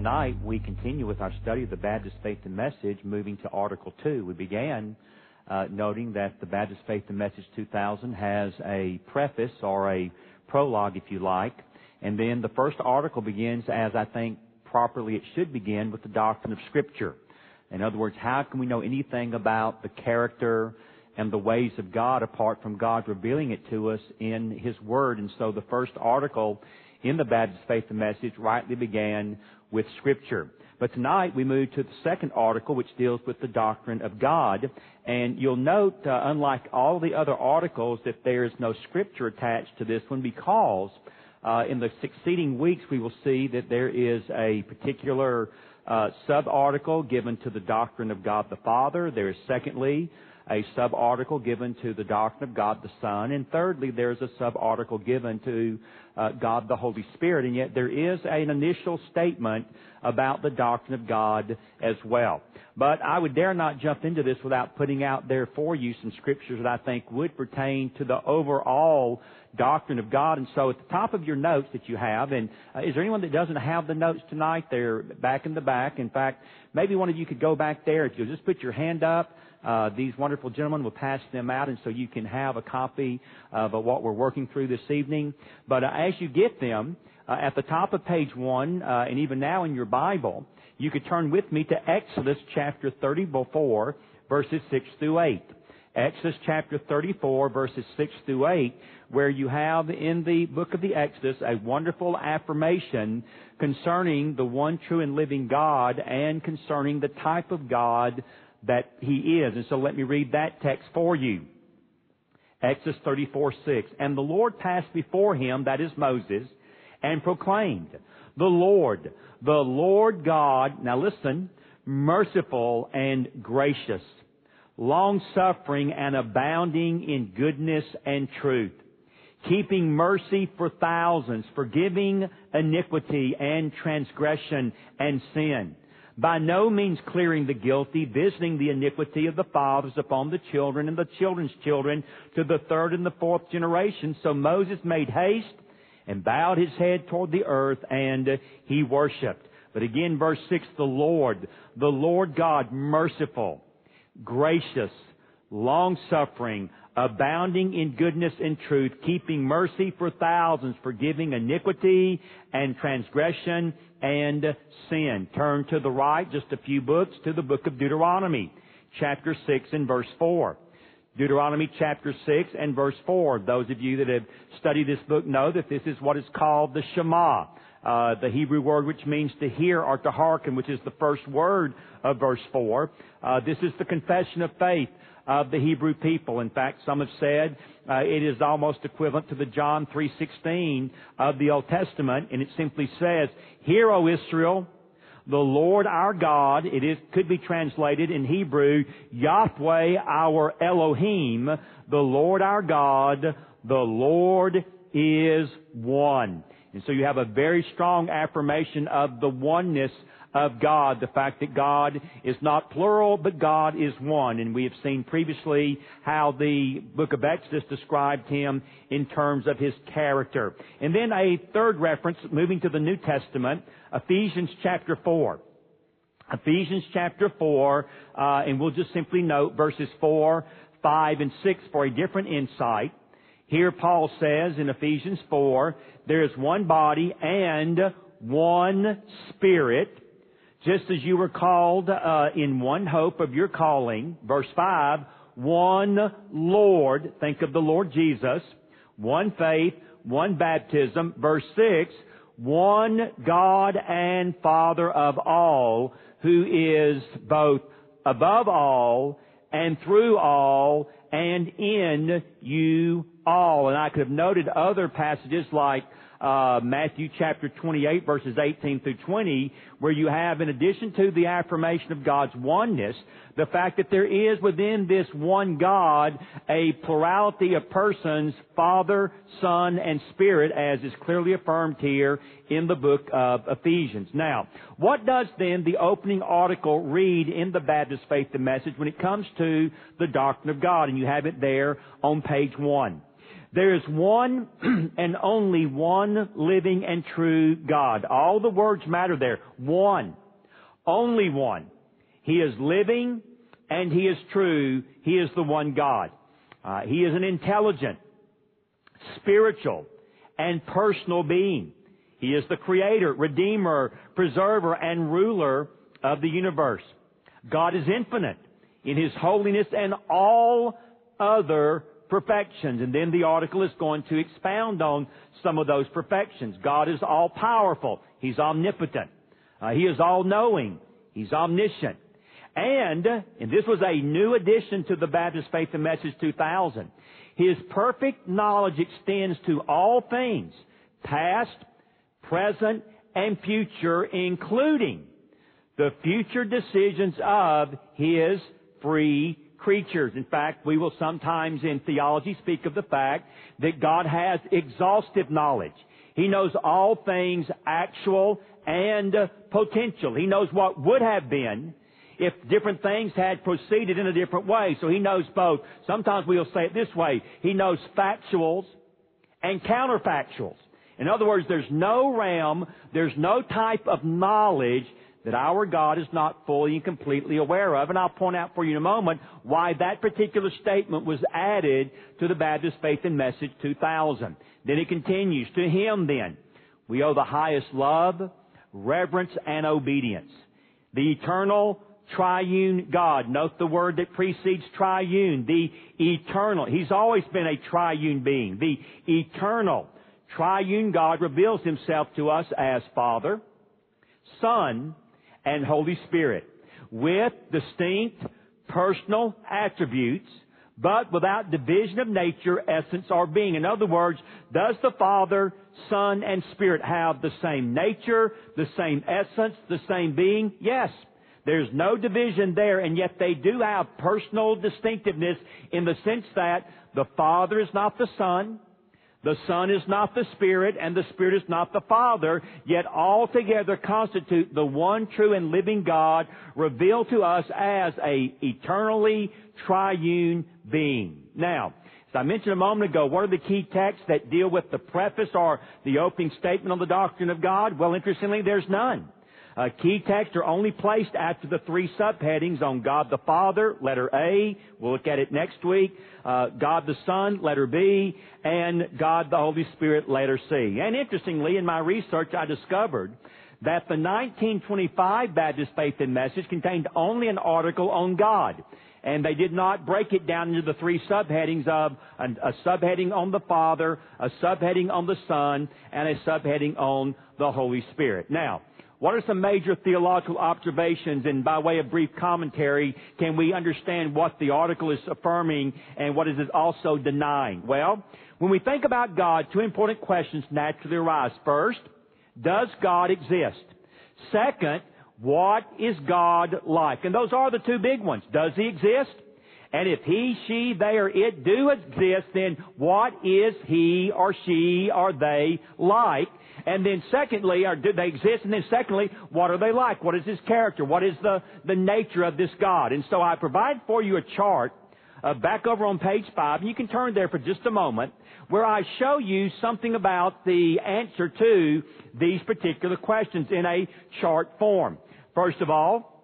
Tonight we continue with our study of the Baptist Faith and Message, moving to Article 2. We began uh, noting that the Baptist Faith and Message 2000 has a preface or a prologue, if you like, and then the first article begins as I think properly it should begin with the doctrine of Scripture. In other words, how can we know anything about the character and the ways of God apart from God revealing it to us in His Word? And so the first article in the Baptist Faith and Message rightly began with Scripture. But tonight we move to the second article, which deals with the doctrine of God. And you'll note, uh, unlike all the other articles, that there's no Scripture attached to this one because uh, in the succeeding weeks we will see that there is a particular uh, sub-article given to the doctrine of God the Father. There is secondly a sub-article given to the doctrine of God the Son. And thirdly, there's a sub-article given to uh, God the Holy Spirit. And yet there is an initial statement about the doctrine of God as well. But I would dare not jump into this without putting out there for you some scriptures that I think would pertain to the overall doctrine of God. And so at the top of your notes that you have, and uh, is there anyone that doesn't have the notes tonight? They're back in the back. In fact, maybe one of you could go back there. If you'll just put your hand up, these wonderful gentlemen will pass them out, and so you can have a copy of uh, what we're working through this evening. But uh, as you get them, uh, at the top of page one, uh, and even now in your Bible, you could turn with me to Exodus chapter 34, verses 6 through 8. Exodus chapter 34, verses 6 through 8, where you have in the book of the Exodus a wonderful affirmation concerning the one true and living God and concerning the type of God that he is. And so let me read that text for you. Exodus 34, 6. And the Lord passed before him, that is Moses, and proclaimed, The Lord, the Lord God, now listen, merciful and gracious, long suffering and abounding in goodness and truth, keeping mercy for thousands, forgiving iniquity and transgression and sin by no means clearing the guilty, visiting the iniquity of the fathers upon the children and the children's children to the third and the fourth generation. So Moses made haste and bowed his head toward the earth and he worshiped. But again, verse 6, the Lord, the Lord God, merciful, gracious, long suffering, abounding in goodness and truth, keeping mercy for thousands, forgiving iniquity and transgression and sin. Turn to the right just a few books to the book of Deuteronomy, chapter 6 and verse 4. Deuteronomy chapter 6 and verse 4. Those of you that have studied this book know that this is what is called the Shema. Uh, the Hebrew word which means to hear or to hearken, which is the first word of verse 4. Uh, this is the confession of faith of the Hebrew people. In fact, some have said uh, it is almost equivalent to the John 3:16 of the Old Testament, and it simply says, "Hear, O Israel, the Lord our God." It is could be translated in Hebrew, Yahweh our Elohim, the Lord our God, the Lord is one. And so you have a very strong affirmation of the oneness of God, the fact that God is not plural, but God is one. And we have seen previously how the book of Exodus described him in terms of his character. And then a third reference, moving to the New Testament, Ephesians chapter 4. Ephesians chapter 4, uh, and we'll just simply note verses 4, 5, and 6 for a different insight. Here Paul says in Ephesians 4, there is one body and one spirit, just as you were called uh, in one hope of your calling. Verse 5, one Lord, think of the Lord Jesus, one faith, one baptism. Verse 6, one God and Father of all, who is both above all and through all and in you all. And I could have noted other passages like uh, Matthew chapter 28 verses 18 through 20, where you have, in addition to the affirmation of God's oneness, the fact that there is within this one God a plurality of persons, Father, Son, and Spirit, as is clearly affirmed here in the book of Ephesians. Now, what does then the opening article read in the Baptist Faith and Message when it comes to the doctrine of God? And you have it there on page one. There is one and only one living and true God. All the words matter there. One. Only one. He is living and He is true. He is the one God. Uh, he is an intelligent, spiritual, and personal being. He is the creator, redeemer, preserver, and ruler of the universe. God is infinite in His holiness and all other perfections. And then the article is going to expound on some of those perfections. God is all powerful. He's omnipotent. Uh, he is all knowing. He's omniscient. And, and this was a new addition to the Baptist Faith and Message 2000. His perfect knowledge extends to all things, past, present, and future, including the future decisions of His free creatures. In fact, we will sometimes in theology speak of the fact that God has exhaustive knowledge. He knows all things actual and potential. He knows what would have been if different things had proceeded in a different way. So he knows both. Sometimes we'll say it this way. He knows factuals and counterfactuals. In other words, there's no realm, there's no type of knowledge that our God is not fully and completely aware of. And I'll point out for you in a moment why that particular statement was added to the Baptist Faith and Message 2000. Then it continues, to Him then, we owe the highest love, reverence, and obedience. The eternal, triune God. Note the word that precedes triune. The eternal. He's always been a triune being. The eternal, triune God reveals Himself to us as Father, Son, and Holy Spirit with distinct personal attributes, but without division of nature, essence, or being. In other words, does the Father, Son, and Spirit have the same nature, the same essence, the same being? Yes. There's no division there, and yet they do have personal distinctiveness in the sense that the Father is not the Son, the Son is not the Spirit, and the Spirit is not the Father, yet all together constitute the one true and living God revealed to us as a eternally triune being. Now, as I mentioned a moment ago, what are the key texts that deal with the preface or the opening statement on the doctrine of God? Well, interestingly, there's none. Uh, key texts are only placed after the three subheadings on God the Father, letter A. We'll look at it next week. Uh, God the Son, letter B, and God the Holy Spirit, letter C. And interestingly, in my research, I discovered that the 1925 Baptist Faith and Message contained only an article on God. And they did not break it down into the three subheadings of a, a subheading on the Father, a subheading on the Son, and a subheading on the Holy Spirit. Now, what are some major theological observations and by way of brief commentary can we understand what the article is affirming and what is it also denying? Well, when we think about God, two important questions naturally arise. First, does God exist? Second, what is God like? And those are the two big ones. Does He exist? And if he, she, they, or it do exist, then what is he or she or they like? And then secondly, or do they exist? And then secondly, what are they like? What is his character? What is the, the nature of this God? And so I provide for you a chart uh, back over on page five, and you can turn there for just a moment, where I show you something about the answer to these particular questions in a chart form. First of all,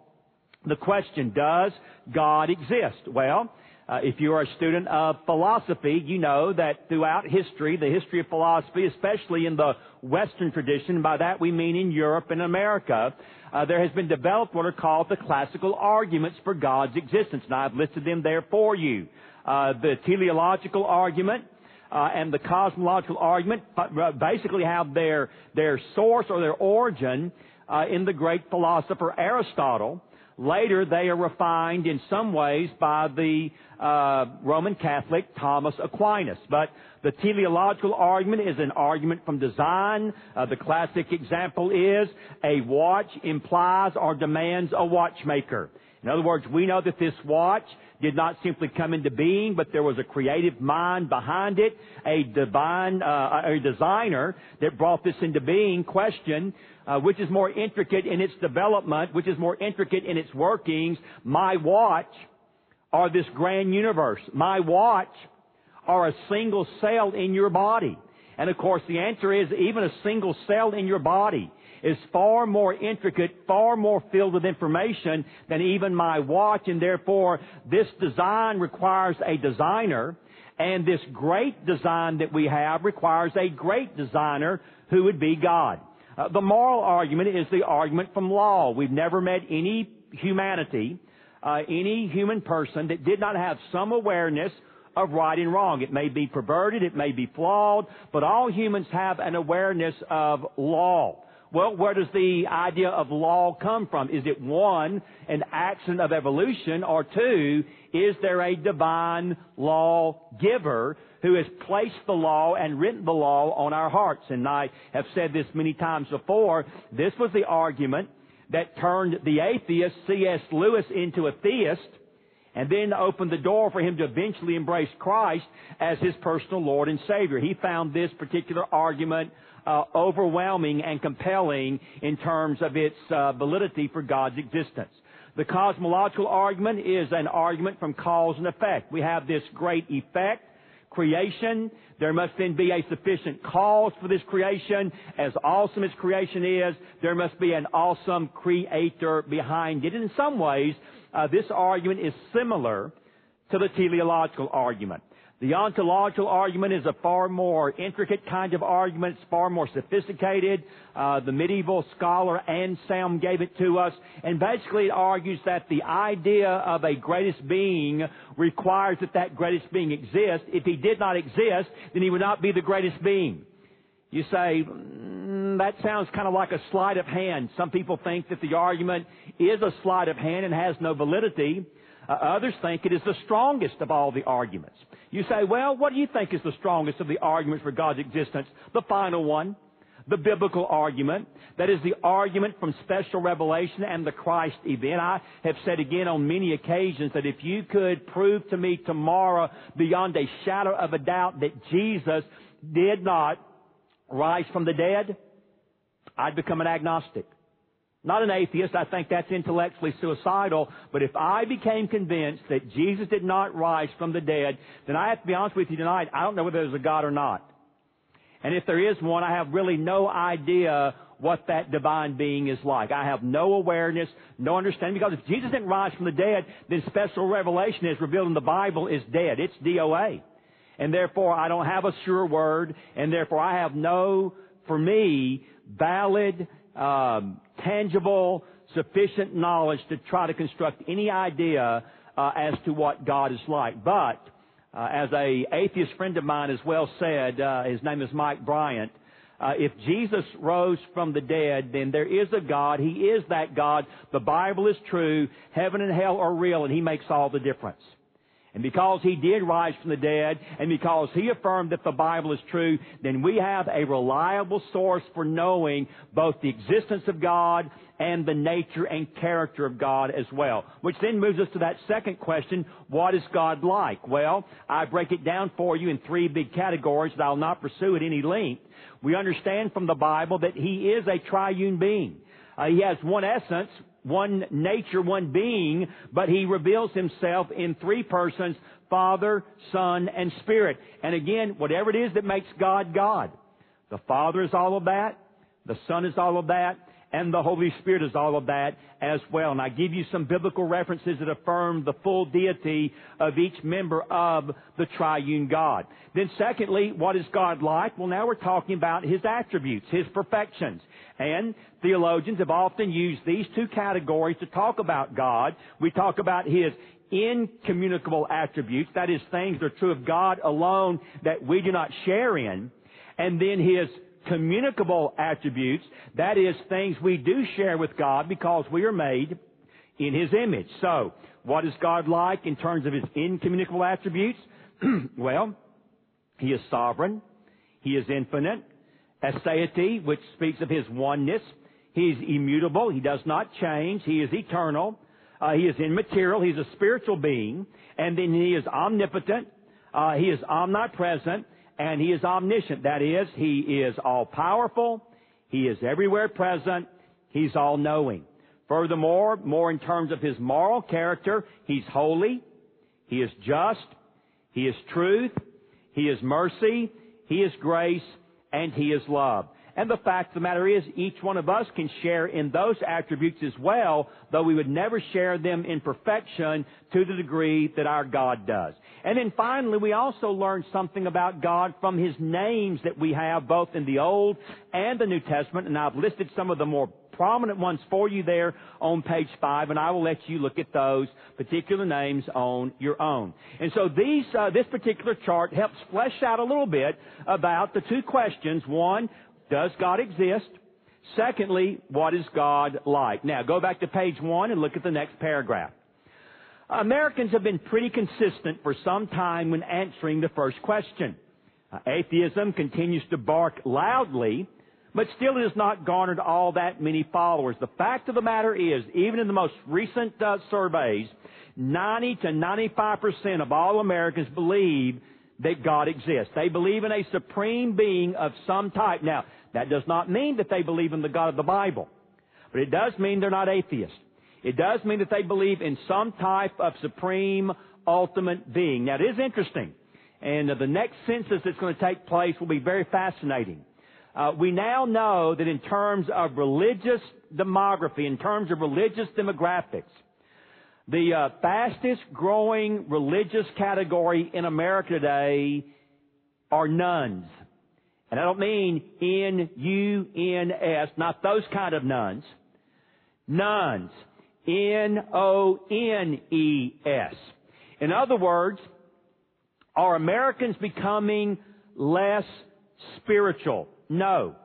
the question, does God exist? Well, uh, if you are a student of philosophy, you know that throughout history, the history of philosophy, especially in the Western tradition, by that we mean in Europe and America, uh, there has been developed what are called the classical arguments for God's existence. And I've listed them there for you. Uh, the teleological argument, uh, and the cosmological argument uh, basically have their their source or their origin uh, in the great philosopher Aristotle. Later, they are refined in some ways by the uh, Roman Catholic Thomas Aquinas. But the teleological argument is an argument from design. Uh, the classic example is a watch implies or demands a watchmaker. In other words, we know that this watch did not simply come into being, but there was a creative mind behind it, a divine, uh, a designer that brought this into being. Question, uh, which is more intricate in its development, which is more intricate in its workings, my watch or this grand universe? My watch or a single cell in your body? And of course the answer is even a single cell in your body is far more intricate, far more filled with information than even my watch, and therefore this design requires a designer, and this great design that we have requires a great designer who would be God. Uh, the moral argument is the argument from law. We've never met any humanity, uh, any human person that did not have some awareness of right and wrong. It may be perverted, it may be flawed, but all humans have an awareness of law. Well, where does the idea of law come from? Is it one, an accident of evolution, or two, is there a divine law giver who has placed the law and written the law on our hearts? And I have said this many times before. This was the argument that turned the atheist C.S. Lewis into a theist and then opened the door for him to eventually embrace Christ as his personal Lord and Savior. He found this particular argument uh, overwhelming and compelling in terms of its uh, validity for God's existence. The cosmological argument is an argument from cause and effect. We have this great effect, creation. There must then be a sufficient cause for this creation. As awesome as creation is, there must be an awesome creator behind it. In some ways, uh, this argument is similar to the teleological argument. The ontological argument is a far more intricate kind of argument. It's far more sophisticated. Uh, the medieval scholar Anselm gave it to us, and basically it argues that the idea of a greatest being requires that that greatest being exist. If he did not exist, then he would not be the greatest being. You say, mm, that sounds kind of like a sleight of hand. Some people think that the argument is a sleight of hand and has no validity. Uh, others think it is the strongest of all the arguments. You say, well, what do you think is the strongest of the arguments for God's existence? The final one, the biblical argument. That is the argument from special revelation and the Christ event. I have said again on many occasions that if you could prove to me tomorrow beyond a shadow of a doubt that Jesus did not rise from the dead, I'd become an agnostic. Not an atheist. I think that's intellectually suicidal. But if I became convinced that Jesus did not rise from the dead, then I have to be honest with you tonight, I don't know whether there's a God or not. And if there is one, I have really no idea what that divine being is like. I have no awareness, no understanding, because if Jesus didn't rise from the dead, then special revelation is revealed in the Bible is dead. It's DOA. And therefore I don't have a sure word, and therefore I have no, for me, valid um, tangible, sufficient knowledge to try to construct any idea uh, as to what God is like. But uh, as a atheist friend of mine has well said, uh, his name is Mike Bryant. Uh, if Jesus rose from the dead, then there is a God. He is that God. The Bible is true. Heaven and hell are real, and He makes all the difference. And because he did rise from the dead, and because he affirmed that the Bible is true, then we have a reliable source for knowing both the existence of God and the nature and character of God as well. Which then moves us to that second question, what is God like? Well, I break it down for you in three big categories that I'll not pursue at any length. We understand from the Bible that he is a triune being. Uh, he has one essence, one nature, one being, but he reveals himself in three persons, Father, Son, and Spirit. And again, whatever it is that makes God God. The Father is all of that. The Son is all of that and the Holy Spirit is all of that as well. And I give you some biblical references that affirm the full deity of each member of the triune God. Then secondly, what is God like? Well, now we're talking about His attributes, His perfections. And theologians have often used these two categories to talk about God. We talk about His incommunicable attributes, that is things that are true of God alone that we do not share in. And then His communicable attributes, that is things we do share with God because we are made in His image. So, what is God like in terms of His incommunicable attributes? well, He is sovereign. He is infinite. Aseity, which speaks of His oneness. He is immutable. He does not change. He is eternal. Uh, he is immaterial. He's a spiritual being. And then He is omnipotent. Uh, he is omnipresent. And He is omniscient. That is, He is all powerful. He is everywhere present. He's all knowing. Furthermore, more in terms of his moral character, he's holy, he is just, he is truth, he is mercy, he is grace, and he is love. And the fact of the matter is, each one of us can share in those attributes as well, though we would never share them in perfection to the degree that our God does. And then finally, we also learn something about God from His names that we have both in the Old and the New Testament, and I've listed some of the more prominent ones for you there on page five, and I will let you look at those particular names on your own. And so these, uh, this particular chart helps flesh out a little bit about the two questions. One, does God exist? Secondly, what is God like? Now, go back to page one and look at the next paragraph. Americans have been pretty consistent for some time when answering the first question. Uh, atheism continues to bark loudly but still it has not garnered all that many followers. The fact of the matter is, even in the most recent uh, surveys, 90 to 95% of all Americans believe that God exists. They believe in a supreme being of some type. Now, that does not mean that they believe in the God of the Bible, but it does mean they're not atheists. It does mean that they believe in some type of supreme, ultimate being. Now, it is interesting, and the next census that's going to take place will be very fascinating. Uh, we now know that in terms of religious demography, in terms of religious demographics, the uh, fastest growing religious category in America today are nones. And I don't mean N-U-N-S, not those kind of nuns. Nones. N-O-N-E-S. In other words, are Americans becoming less spiritual? No.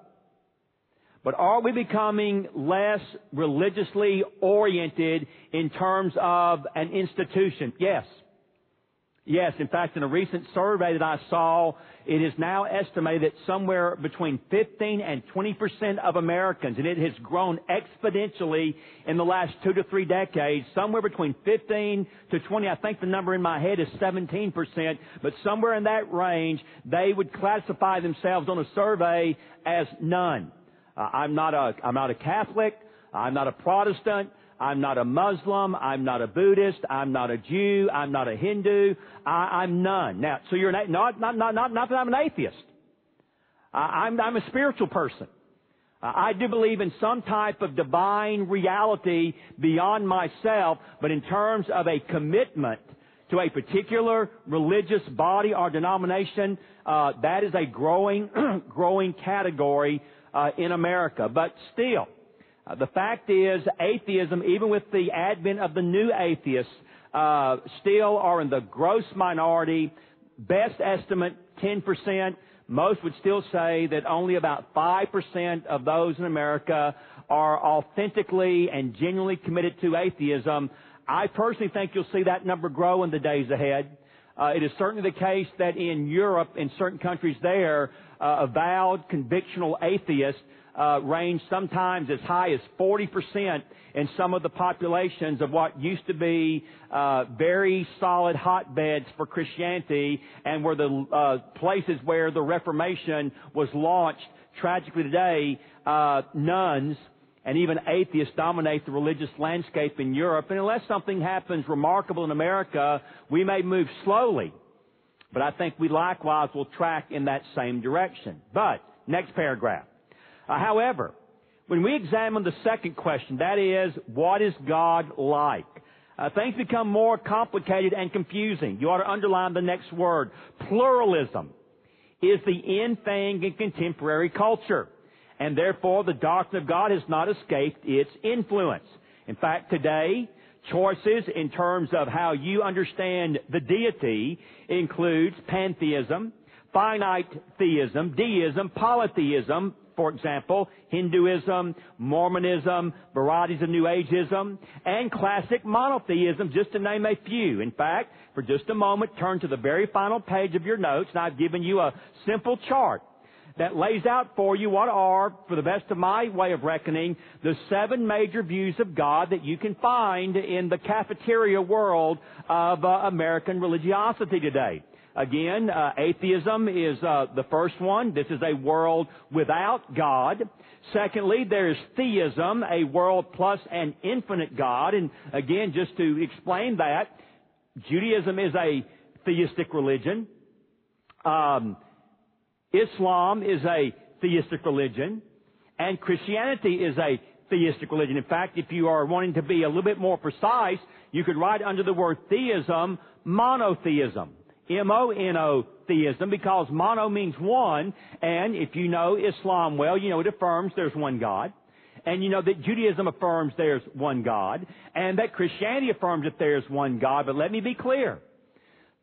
But are we becoming less religiously oriented in terms of an institution? Yes. Yes, in fact, in a recent survey that I saw, it is now estimated that somewhere between 15 and 20 percent of Americans, and it has grown exponentially in the last two to three decades, somewhere between 15 to 20, I think the number in my head is 17 percent, but somewhere in that range, they would classify themselves on a survey as none. Uh, I'm not a, I'm not a Catholic, I'm not a Protestant, I'm not a Muslim. I'm not a Buddhist. I'm not a Jew. I'm not a Hindu. I, am none. Now, so you're an, not, not, not, not, not that I'm an atheist. I, I'm, I'm a spiritual person. I do believe in some type of divine reality beyond myself, but in terms of a commitment to a particular religious body or denomination, uh, that is a growing, growing category uh, in America. But still, uh, the fact is, atheism, even with the advent of the new atheists, uh, still are in the gross minority. Best estimate, 10%. Most would still say that only about 5% of those in America are authentically and genuinely committed to atheism. I personally think you'll see that number grow in the days ahead. Uh, it is certainly the case that in Europe, in certain countries there, uh, avowed convictional atheists uh, range sometimes as high as 40% in some of the populations of what used to be uh, very solid hotbeds for Christianity and were the uh, places where the Reformation was launched. Tragically today, uh, nones and even atheists dominate the religious landscape in Europe. And unless something happens remarkable in America, we may move slowly. But I think we likewise will track in that same direction. But, next paragraph. Uh, however, when we examine the second question, that is, what is God like? Uh, things become more complicated and confusing. You ought to underline the next word. Pluralism is the end thing in contemporary culture. And therefore, the doctrine of God has not escaped its influence. In fact, today, choices in terms of how you understand the deity includes pantheism, finite theism, deism, polytheism, for example, Hinduism, Mormonism, varieties of New Ageism, and classic monotheism, just to name a few. In fact, for just a moment, turn to the very final page of your notes, and I've given you a simple chart that lays out for you what are, for the best of my way of reckoning, the seven major views of God that you can find in the cafeteria world of uh, American religiosity today. Again, uh, atheism is uh, the first one. This is a world without God. Secondly, there's theism, a world plus an infinite God. And again, just to explain that, Judaism is a theistic religion. Um, Islam is a theistic religion, and Christianity is a theistic religion. In fact, if you are wanting to be a little bit more precise, you could write under the word theism, monotheism. M-O-N-O theism because mono means one, and if you know Islam well, you know it affirms there's one God. And you know that Judaism affirms there's one God, and that Christianity affirms that there's one God. But let me be clear.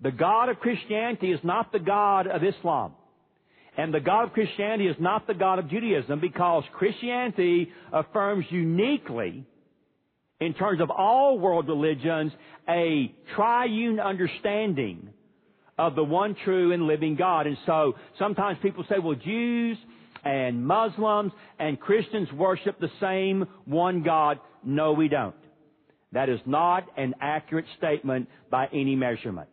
The God of Christianity is not the God of Islam. And the God of Christianity is not the God of Judaism because Christianity affirms uniquely, in terms of all world religions, a triune understanding of the one true and living God. And so sometimes people say, well, Jews and Muslims and Christians worship the same one God. No, we don't. That is not an accurate statement by any measurement.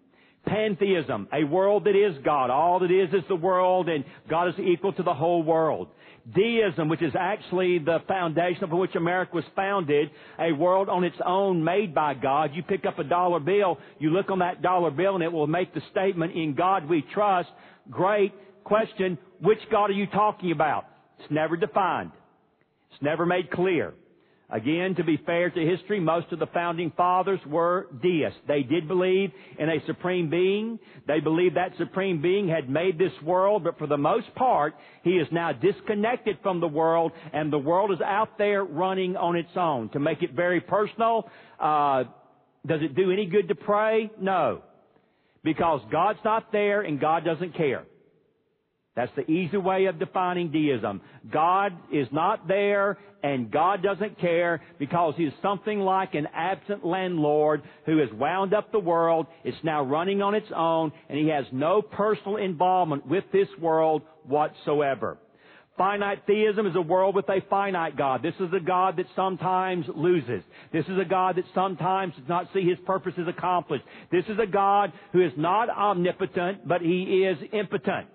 Pantheism, a world that is God. All that is is the world and God is equal to the whole world. Deism, which is actually the foundation upon which America was founded, a world on its own made by God. You pick up a dollar bill, you look on that dollar bill and it will make the statement, in God we trust. Great question, which God are you talking about? It's never defined. It's never made clear. Again, to be fair to history, most of the founding fathers were deists. They did believe in a supreme being. They believed that supreme being had made this world, but for the most part, he is now disconnected from the world, and the world is out there running on its own. To make it very personal, uh, does it do any good to pray? No. Because God's not there and God doesn't care. That's the easy way of defining deism. God is not there and God doesn't care because He's something like an absent landlord who has wound up the world. It's now running on its own and He has no personal involvement with this world whatsoever. Finite theism is a world with a finite God. This is a God that sometimes loses. This is a God that sometimes does not see His purposes accomplished. This is a God who is not omnipotent, but He is impotent.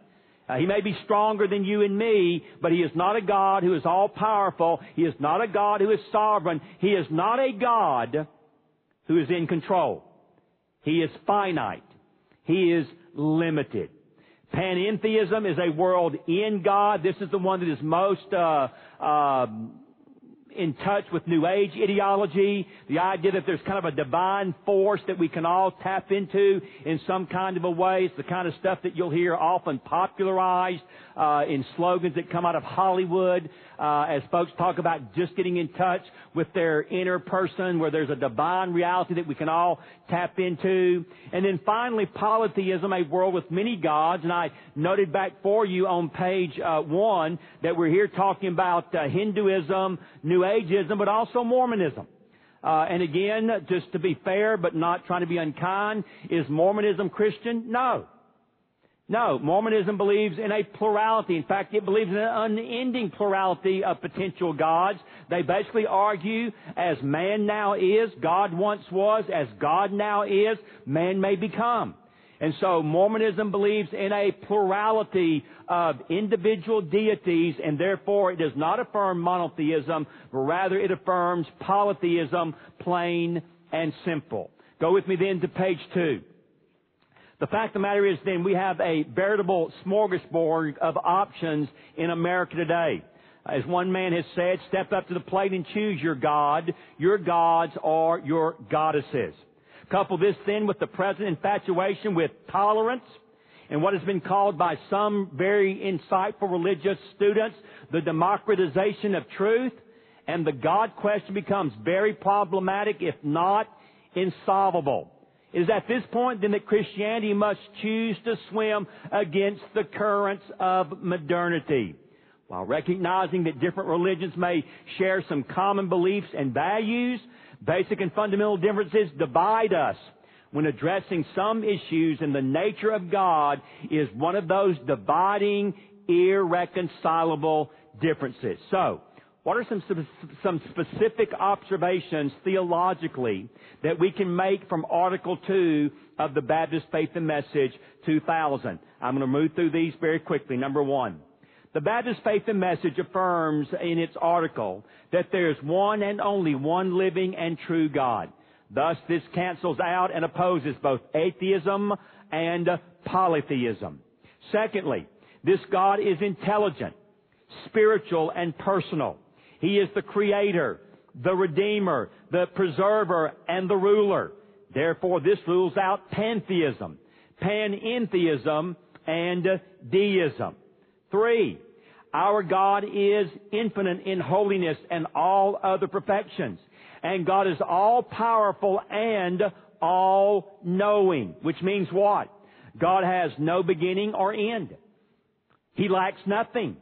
Uh, he may be stronger than you and me, but He is not a God who is all powerful. He is not a God who is sovereign. He is not a God who is in control. He is finite. He is limited. Panentheism is a world in God. This is the one that is most uh, uh, in touch with New Age ideology, the idea that there's kind of a divine force that we can all tap into in some kind of a way. It's the kind of stuff that you'll hear often popularized uh, in slogans that come out of Hollywood uh, as folks talk about just getting in touch with their inner person where there's a divine reality that we can all tap into. And then finally, polytheism, a world with many gods. And I noted back for you on page uh, one that we're here talking about uh, Hinduism, New Ageism, but also Mormonism. Uh, and again, just to be fair, but not trying to be unkind, is Mormonism Christian? No. No, Mormonism believes in a plurality. In fact, it believes in an unending plurality of potential gods. They basically argue as man now is, God once was, as God now is, man may become. And so Mormonism believes in a plurality of individual deities and therefore it does not affirm monotheism, but rather it affirms polytheism, plain and simple. Go with me then to page two. The fact of the matter is then we have a veritable smorgasbord of options in America today. As one man has said, step up to the plate and choose your God, your gods, or your goddesses. Couple this then with the present infatuation with tolerance and what has been called by some very insightful religious students the democratization of truth. And the God question becomes very problematic, if not insolvable. It is at this point then that Christianity must choose to swim against the currents of modernity. While recognizing that different religions may share some common beliefs and values, basic and fundamental differences divide us. When addressing some issues in the nature of God is one of those dividing, irreconcilable differences. So, what are some, some specific observations theologically that we can make from Article 2 of the Baptist Faith and Message 2000? I'm going to move through these very quickly. Number one. The Baptist Faith and Message affirms in its article that there is one and only one living and true God. Thus, this cancels out and opposes both atheism and polytheism. Secondly, this God is intelligent, spiritual, and personal. He is the creator, the redeemer, the preserver, and the ruler. Therefore, this rules out pantheism, panentheism, and deism. Three, our God is infinite in holiness and all other perfections. And God is all powerful and all knowing, which means what? God has no beginning or end. He lacks nothing.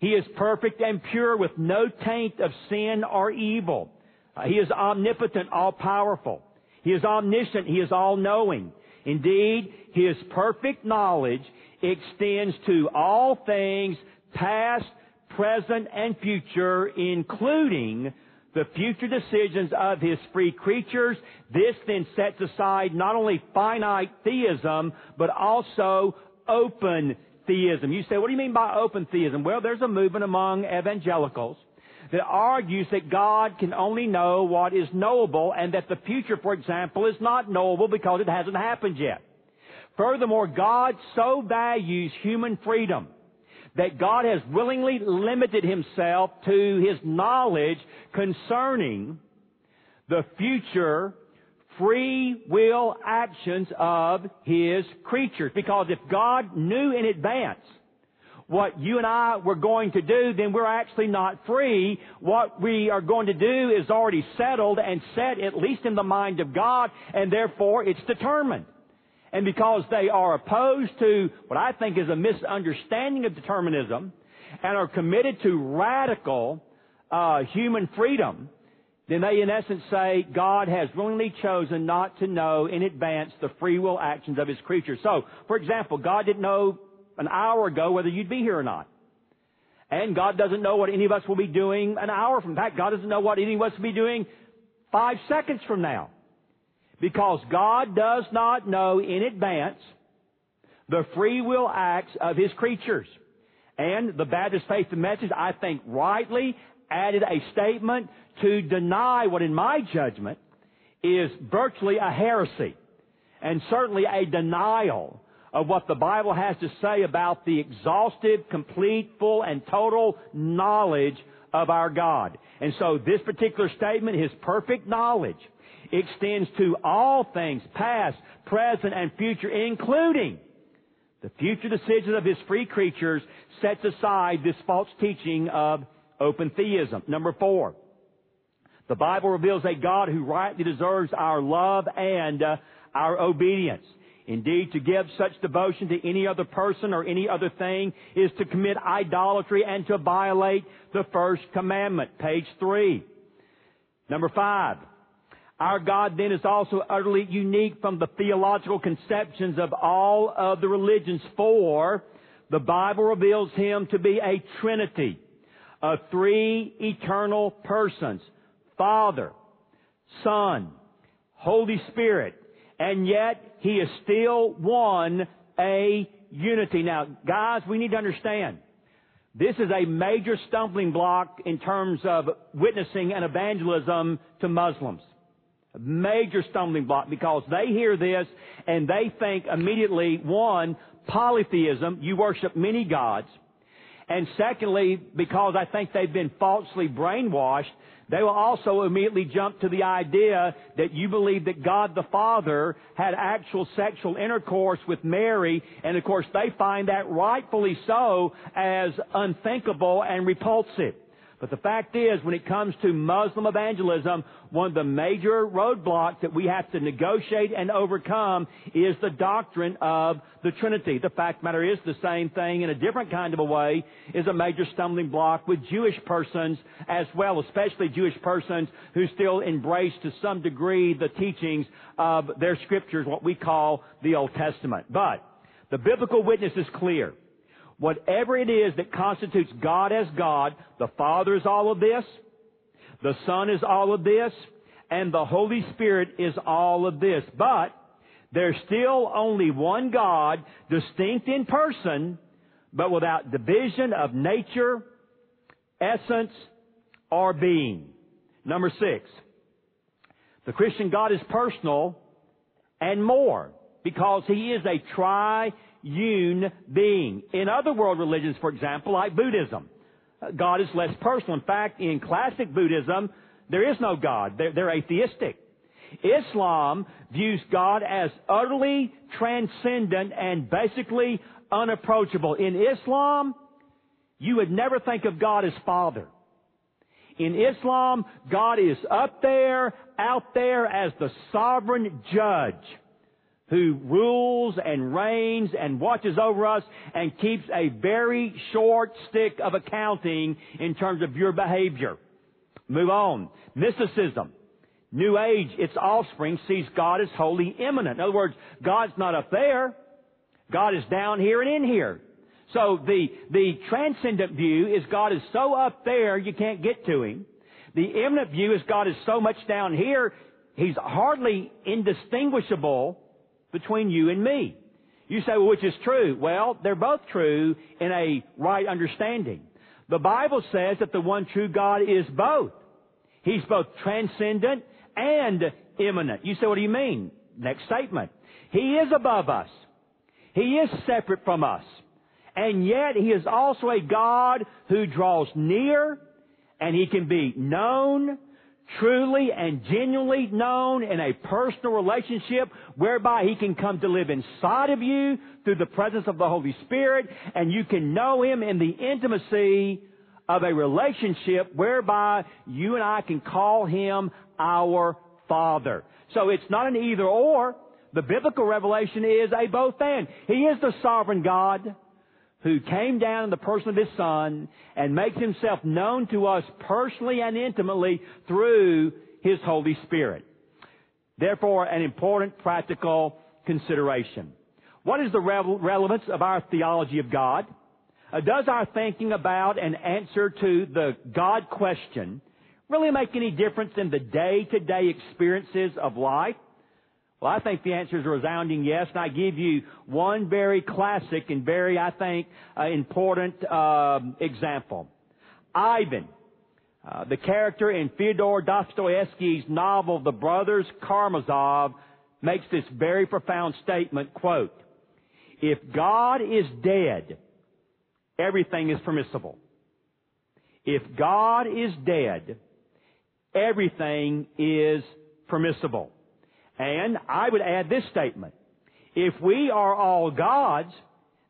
He is perfect and pure with no taint of sin or evil. Uh, he is omnipotent, all powerful. He is omniscient. He is all knowing. Indeed, His perfect knowledge extends to all things past, present, and future, including the future decisions of His free creatures. This then sets aside not only finite theism, but also open theism. You say, what do you mean by open theism? Well, there's a movement among evangelicals that argues that God can only know what is knowable and that the future, for example, is not knowable because it hasn't happened yet. Furthermore, God so values human freedom that God has willingly limited himself to his knowledge concerning the future free will actions of His creatures. Because if God knew in advance what you and I were going to do, then we're actually not free. What we are going to do is already settled and set, at least in the mind of God, and therefore it's determined. And because they are opposed to what I think is a misunderstanding of determinism and are committed to radical uh, human freedom, then they in essence say God has willingly chosen not to know in advance the free will actions of His creatures. So, for example, God didn't know an hour ago whether you'd be here or not. And God doesn't know what any of us will be doing an hour from. Fact, God doesn't know what any of us will be doing five seconds from now. Because God does not know in advance the free will acts of His creatures. And the Baptist Faith and Message, I think, rightly added a statement to deny what in my judgment is virtually a heresy and certainly a denial of what the Bible has to say about the exhaustive, complete, full, and total knowledge of our God. And so this particular statement, His perfect knowledge, extends to all things, past, present, and future, including the future decisions of His free creatures, sets aside this false teaching of open theism. Number four, the Bible reveals a God who rightly deserves our love and uh, our obedience. Indeed, to give such devotion to any other person or any other thing is to commit idolatry and to violate the first commandment. Page three. Number five. Our God then is also utterly unique from the theological conceptions of all of the religions for the Bible reveals Him to be a Trinity of three eternal persons. Father, Son, Holy Spirit, and yet He is still one, a unity. Now, guys, we need to understand. This is a major stumbling block in terms of witnessing and evangelism to Muslims. Major stumbling block because they hear this and they think immediately, one, polytheism, you worship many gods. And secondly, because I think they've been falsely brainwashed, they will also immediately jump to the idea that you believe that God the Father had actual sexual intercourse with Mary, and of course they find that rightfully so as unthinkable and repulsive. But the fact is, when it comes to Muslim evangelism, one of the major roadblocks that we have to negotiate and overcome is the doctrine of the Trinity. The fact matter is the same thing in a different kind of a way is a major stumbling block with Jewish persons as well, especially Jewish persons who still embrace to some degree the teachings of their scriptures, what we call the Old Testament. But the biblical witness is clear. Whatever it is that constitutes God as God, the Father is all of this, the Son is all of this, and the Holy Spirit is all of this. But there's still only one God, distinct in person, but without division of nature, essence, or being. Number six, the Christian God is personal and more because He is a tri being. In other world religions, for example, like Buddhism, uh, God is less personal. In fact, in classic Buddhism, there is no God. They're, they're atheistic. Islam views God as utterly transcendent and basically unapproachable. In Islam, you would never think of God as Father. In Islam, God is up there, out there as the sovereign judge who rules and reigns and watches over us and keeps a very short stick of accounting in terms of your behavior. Move on. Mysticism. New Age, its offspring, sees God as wholly immanent. In other words, God's not up there. God is down here and in here. So the, the transcendent view is God is so up there you can't get to Him. The immanent view is God is so much down here, He's hardly indistinguishable between you and me. You say, well, which is true? Well, they're both true in a right understanding. The Bible says that the one true God is both. He's both transcendent and immanent. You say, what do you mean? Next statement. He is above us. He is separate from us. And yet He is also a God who draws near and He can be known truly and genuinely known in a personal relationship whereby He can come to live inside of you through the presence of the Holy Spirit and you can know Him in the intimacy of a relationship whereby you and I can call Him our Father. So it's not an either or. The biblical revelation is a both and. He is the sovereign God who came down in the person of His Son and makes Himself known to us personally and intimately through His Holy Spirit. Therefore, an important practical consideration. What is the relevance of our theology of God? Uh, does our thinking about and answer to the God question really make any difference in the day-to-day experiences of life? Well, I think the answer is a resounding yes, and I give you one very classic and very, I think, uh, important uh, example. Ivan, uh, the character in Fyodor Dostoevsky's novel The Brothers Karamazov, makes this very profound statement, quote, If God is dead, everything is permissible. If God is dead, everything is permissible. And I would add this statement. If we are all gods,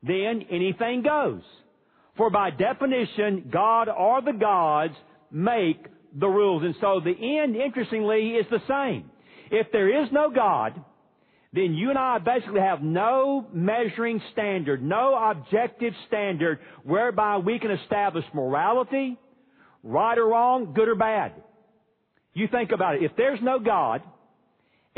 then anything goes. For by definition, God or the gods make the rules. And so the end, interestingly, is the same. If there is no God, then you and I basically have no measuring standard, no objective standard whereby we can establish morality, right or wrong, good or bad. You think about it. If there's no God,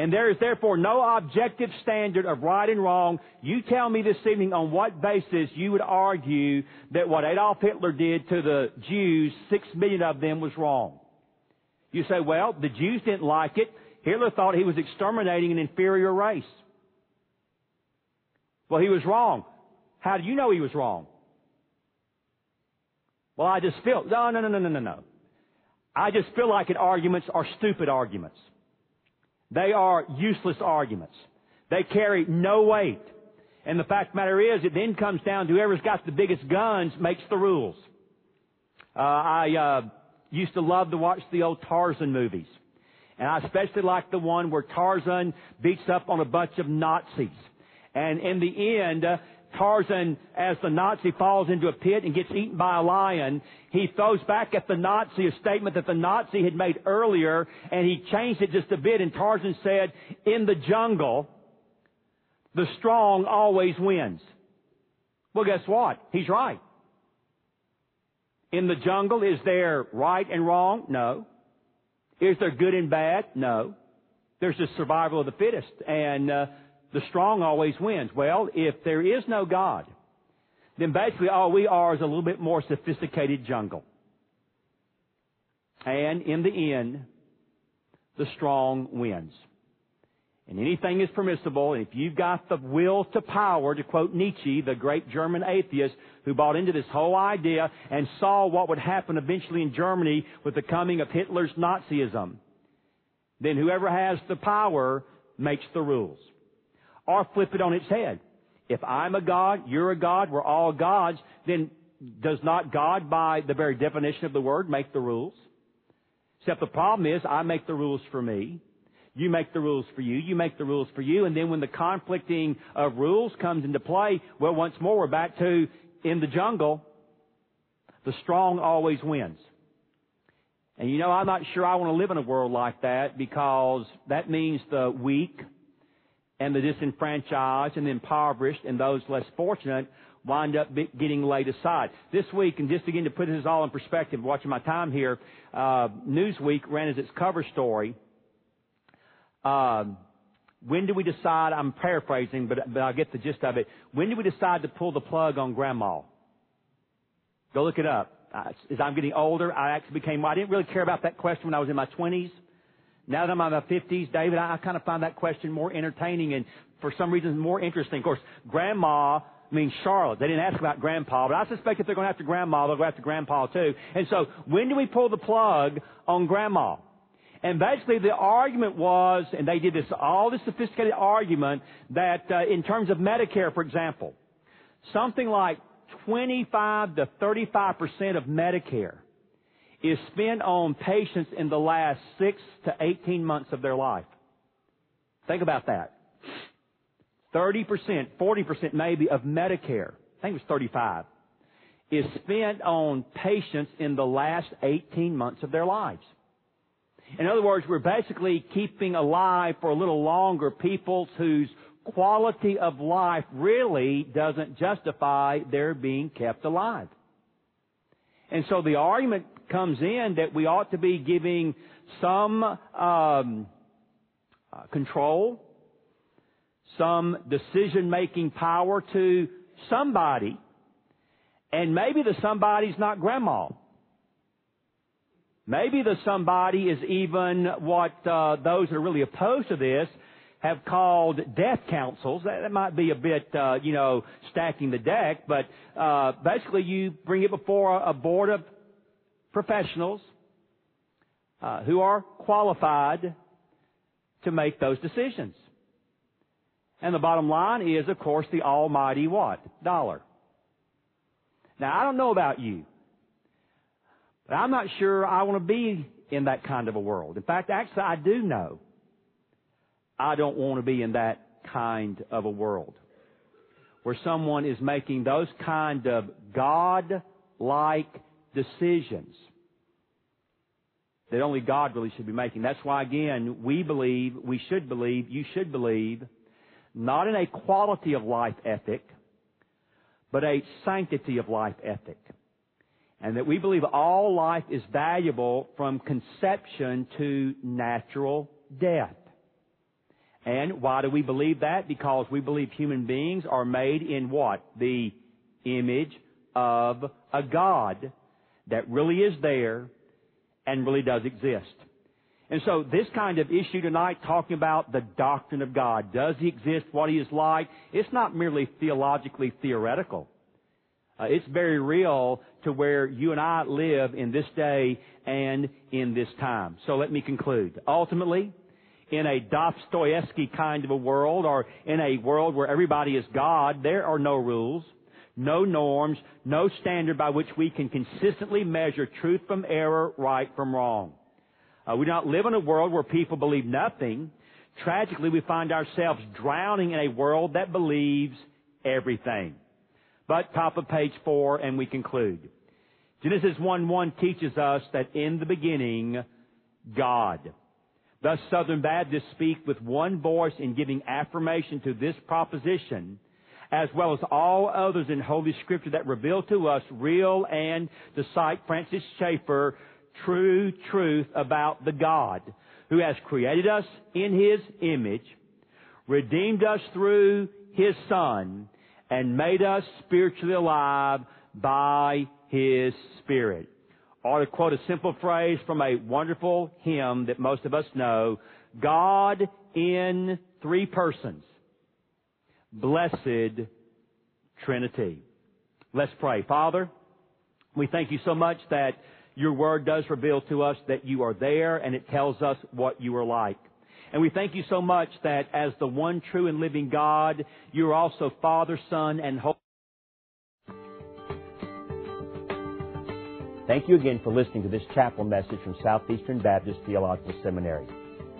and there is therefore no objective standard of right and wrong. You tell me this evening on what basis you would argue that what Adolf Hitler did to the Jews, six million of them, was wrong. You say, well, the Jews didn't like it. Hitler thought he was exterminating an inferior race. Well, he was wrong. How do you know he was wrong? Well, I just feel, no, no, no, no, no, no. I just feel like it arguments are stupid arguments. They are useless arguments. They carry no weight. And the fact of the matter is, it then comes down to whoever's got the biggest guns makes the rules. Uh, I uh, used to love to watch the old Tarzan movies. And I especially like the one where Tarzan beats up on a bunch of Nazis. And in the end, uh, Tarzan, as the Nazi falls into a pit and gets eaten by a lion, he throws back at the Nazi a statement that the Nazi had made earlier, and he changed it just a bit, and Tarzan said, in the jungle, the strong always wins. Well, guess what? He's right. In the jungle, is there right and wrong? No. Is there good and bad? No. There's just survival of the fittest, and uh, the strong always wins. Well, if there is no God, then basically all we are is a little bit more sophisticated jungle. And in the end, the strong wins. And anything is permissible, and if you've got the will to power, to quote Nietzsche, the great German atheist who bought into this whole idea and saw what would happen eventually in Germany with the coming of Hitler's Nazism, then whoever has the power makes the rules. Or flip it on its head. If I'm a God, you're a God, we're all gods, then does not God, by the very definition of the word, make the rules? Except the problem is, I make the rules for me. You make the rules for you. You make the rules for you. And then when the conflicting of rules comes into play, well, once more, we're back to in the jungle, the strong always wins. And you know, I'm not sure I want to live in a world like that because that means the weak and the disenfranchised and the impoverished and those less fortunate wind up getting laid aside. This week, and just again to put this all in perspective, watching my time here, uh, Newsweek ran as its cover story um, when do we decide? I'm paraphrasing, but, but I'll get the gist of it. When do we decide to pull the plug on grandma? Go look it up. Uh, as I'm getting older, I actually became, I didn't really care about that question when I was in my 20s. Now that I'm in my 50s, David, I, I kind of find that question more entertaining and for some reason more interesting. Of course, grandma means Charlotte. They didn't ask about grandpa, but I suspect if they're going after grandma, they'll go after grandpa too. And so, when do we pull the plug on grandma? And basically the argument was, and they did this, all this sophisticated argument that uh, in terms of Medicare, for example, something like 25 to 35 percent of Medicare is spent on patients in the last 6 to 18 months of their life. Think about that. 30%, 40% maybe of Medicare, I think it was 35, is spent on patients in the last 18 months of their lives. In other words, we're basically keeping alive for a little longer people whose quality of life really doesn't justify their being kept alive. And so the argument comes in that we ought to be giving some um, uh, control, some decision-making power to somebody, and maybe the somebody's not grandma. Maybe the somebody is even what uh, those that are really opposed to this have called death councils. That, that might be a bit, uh, you know, stacking the deck, but uh, basically you bring it before a, a board of professionals uh, who are qualified to make those decisions. And the bottom line is, of course, the almighty what? Dollar. Now, I don't know about you. But I'm not sure I want to be in that kind of a world. In fact, actually, I do know I don't want to be in that kind of a world where someone is making those kind of God-like decisions that only God really should be making. That's why, again, we believe, we should believe, you should believe, not in a quality of life ethic, but a sanctity of life ethic and that we believe all life is valuable from conception to natural death. And why do we believe that? Because we believe human beings are made in what? The image of a God that really is there and really does exist. And so this kind of issue tonight, talking about the doctrine of God, does He exist, what He is like, it's not merely theologically theoretical. Uh, it's very real to where you and I live in this day and in this time. So let me conclude. Ultimately, in a Dostoevsky kind of a world or in a world where everybody is God, there are no rules, no norms, no standard by which we can consistently measure truth from error, right from wrong. Uh, we do not live in a world where people believe nothing. Tragically, we find ourselves drowning in a world that believes everything. But top of page four, and we conclude. Genesis 1 1 teaches us that in the beginning, God. Thus, Southern Baptists speak with one voice in giving affirmation to this proposition, as well as all others in Holy Scripture that reveal to us real and, to cite Francis Schaeffer, true truth about the God who has created us in His image, redeemed us through His Son, and made us spiritually alive by His Spirit. Or to quote a simple phrase from a wonderful hymn that most of us know, God in three persons. Blessed Trinity. Let's pray. Father, we thank you so much that your word does reveal to us that you are there and it tells us what you are like. And we thank you so much that as the one true and living God, you are also Father, Son, and Holy Thank you again for listening to this chapel message from Southeastern Baptist Theological Seminary.